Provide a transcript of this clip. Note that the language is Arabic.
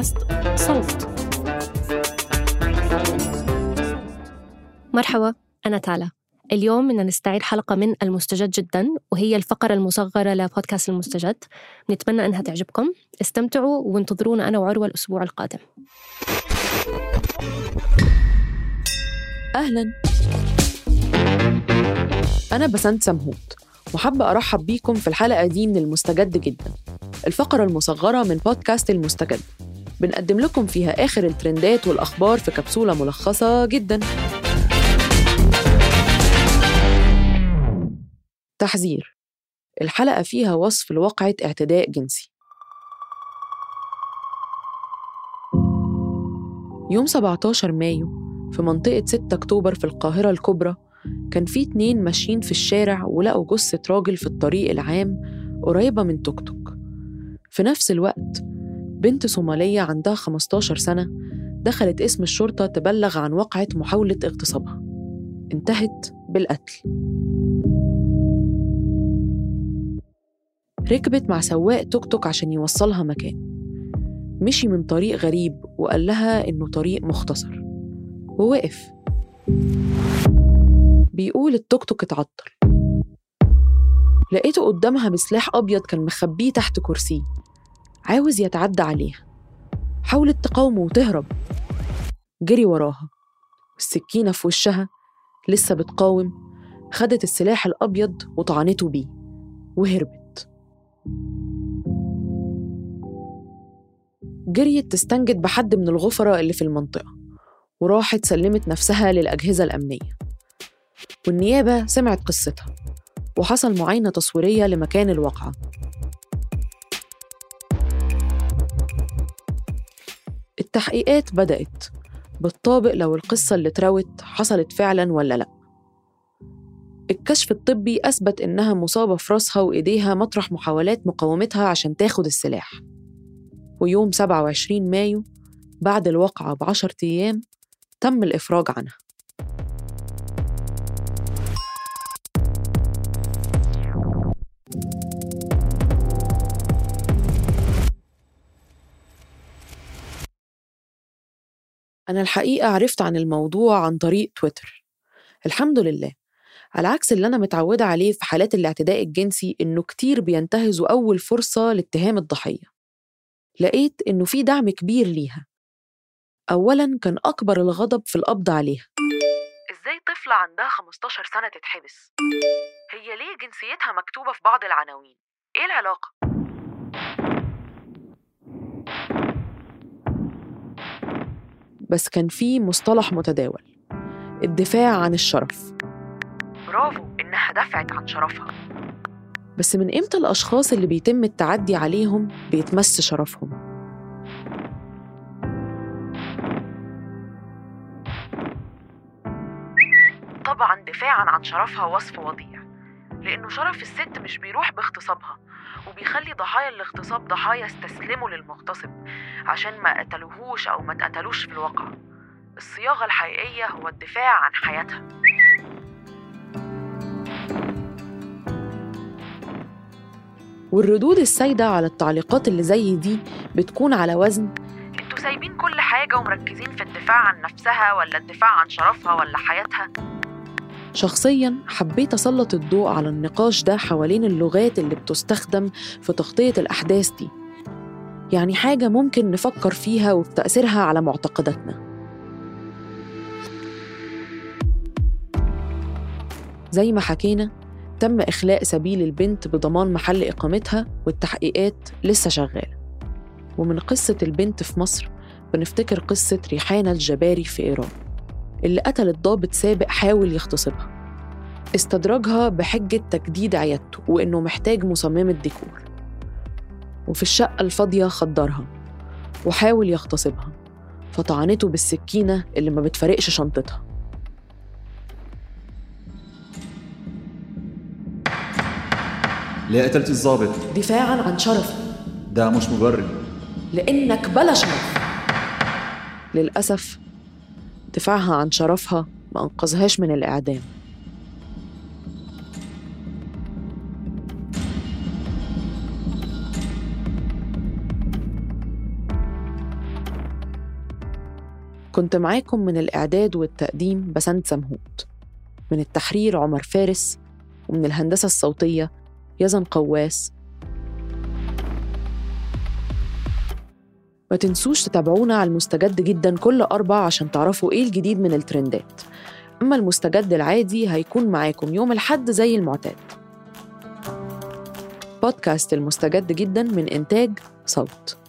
بودكاست صوت. مرحبا أنا تالا. اليوم بدنا نستعيد حلقة من المستجد جدا وهي الفقرة المصغرة لبودكاست المستجد. نتمنى أنها تعجبكم. استمتعوا وانتظرونا أنا وعروة الأسبوع القادم. أهلا. أنا بسنت سمهوت وحابة أرحب بيكم في الحلقة دي من المستجد جدا. الفقرة المصغرة من بودكاست المستجد. بنقدم لكم فيها آخر الترندات والأخبار في كبسولة ملخصة جدا. تحذير. الحلقة فيها وصف لواقعة اعتداء جنسي. يوم 17 مايو في منطقة 6 أكتوبر في القاهرة الكبرى كان في اتنين ماشيين في الشارع ولقوا جثة راجل في الطريق العام قريبة من توك توك. في نفس الوقت بنت صومالية عندها 15 سنة دخلت اسم الشرطة تبلغ عن وقعة محاولة اغتصابها. انتهت بالقتل. ركبت مع سواق توك توك عشان يوصلها مكان. مشي من طريق غريب وقال لها إنه طريق مختصر. ووقف. بيقول التوك توك اتعطل. لقيته قدامها بسلاح أبيض كان مخبيه تحت كرسيه عاوز يتعدى عليها. حاولت تقاومه وتهرب. جري وراها. السكينة في وشها لسه بتقاوم. خدت السلاح الأبيض وطعنته بيه. وهربت. جريت تستنجد بحد من الغفرة اللي في المنطقة. وراحت سلمت نفسها للأجهزة الأمنية. والنيابة سمعت قصتها. وحصل معاينة تصويرية لمكان الواقعة. التحقيقات بدأت بالطابق لو القصة اللي اتروت حصلت فعلا ولا لأ. الكشف الطبي أثبت إنها مصابة في راسها وإيديها مطرح محاولات مقاومتها عشان تاخد السلاح. ويوم 27 مايو بعد الواقعة بعشرة أيام تم الإفراج عنها. أنا الحقيقة عرفت عن الموضوع عن طريق تويتر الحمد لله على عكس اللي أنا متعودة عليه في حالات الاعتداء الجنسي إنه كتير بينتهزوا أول فرصة لاتهام الضحية لقيت إنه في دعم كبير ليها أولاً كان أكبر الغضب في القبض عليها إزاي طفلة عندها 15 سنة تتحبس؟ هي ليه جنسيتها مكتوبة في بعض العناوين؟ إيه العلاقة؟ بس كان في مصطلح متداول. الدفاع عن الشرف. برافو إنها دفعت عن شرفها. بس من إمتى الأشخاص اللي بيتم التعدي عليهم بيتمس شرفهم؟ طبعا دفاعا عن شرفها وصف وضيع لأنه شرف الست مش بيروح باغتصابها. وبيخلي ضحايا الاغتصاب ضحايا استسلموا للمغتصب عشان ما قتلوهوش أو ما اتقتلوش في الواقع. الصياغة الحقيقية هو الدفاع عن حياتها. والردود السايدة على التعليقات اللي زي دي بتكون على وزن. أنتوا سايبين كل حاجة ومركزين في الدفاع عن نفسها ولا الدفاع عن شرفها ولا حياتها؟ شخصيا حبيت أسلط الضوء على النقاش ده حوالين اللغات اللي بتستخدم في تغطية الأحداث دي. يعني حاجة ممكن نفكر فيها وفي تأثيرها على معتقداتنا. زي ما حكينا تم إخلاء سبيل البنت بضمان محل إقامتها والتحقيقات لسه شغالة. ومن قصة البنت في مصر بنفتكر قصة ريحانة الجباري في إيران. اللي قتلت ضابط سابق حاول يغتصبها. استدرجها بحجة تجديد عيادته وإنه محتاج مصممة ديكور وفي الشقة الفاضية خدرها وحاول يغتصبها فطعنته بالسكينة اللي ما بتفرقش شنطتها. ليه قتلت الضابط؟ دفاعا عن شرفي ده مش مبرر. لأنك بلا شرف. للأسف دفاعها عن شرفها ما أنقذهاش من الإعدام. كنت معاكم من الإعداد والتقديم بسنت سمهوت. من التحرير عمر فارس ومن الهندسة الصوتية يزن قواس ما تنسوش تتابعونا على المستجد جدا كل أربع عشان تعرفوا إيه الجديد من الترندات. أما المستجد العادي هيكون معاكم يوم الحد زي المعتاد. بودكاست المستجد جدا من إنتاج صوت.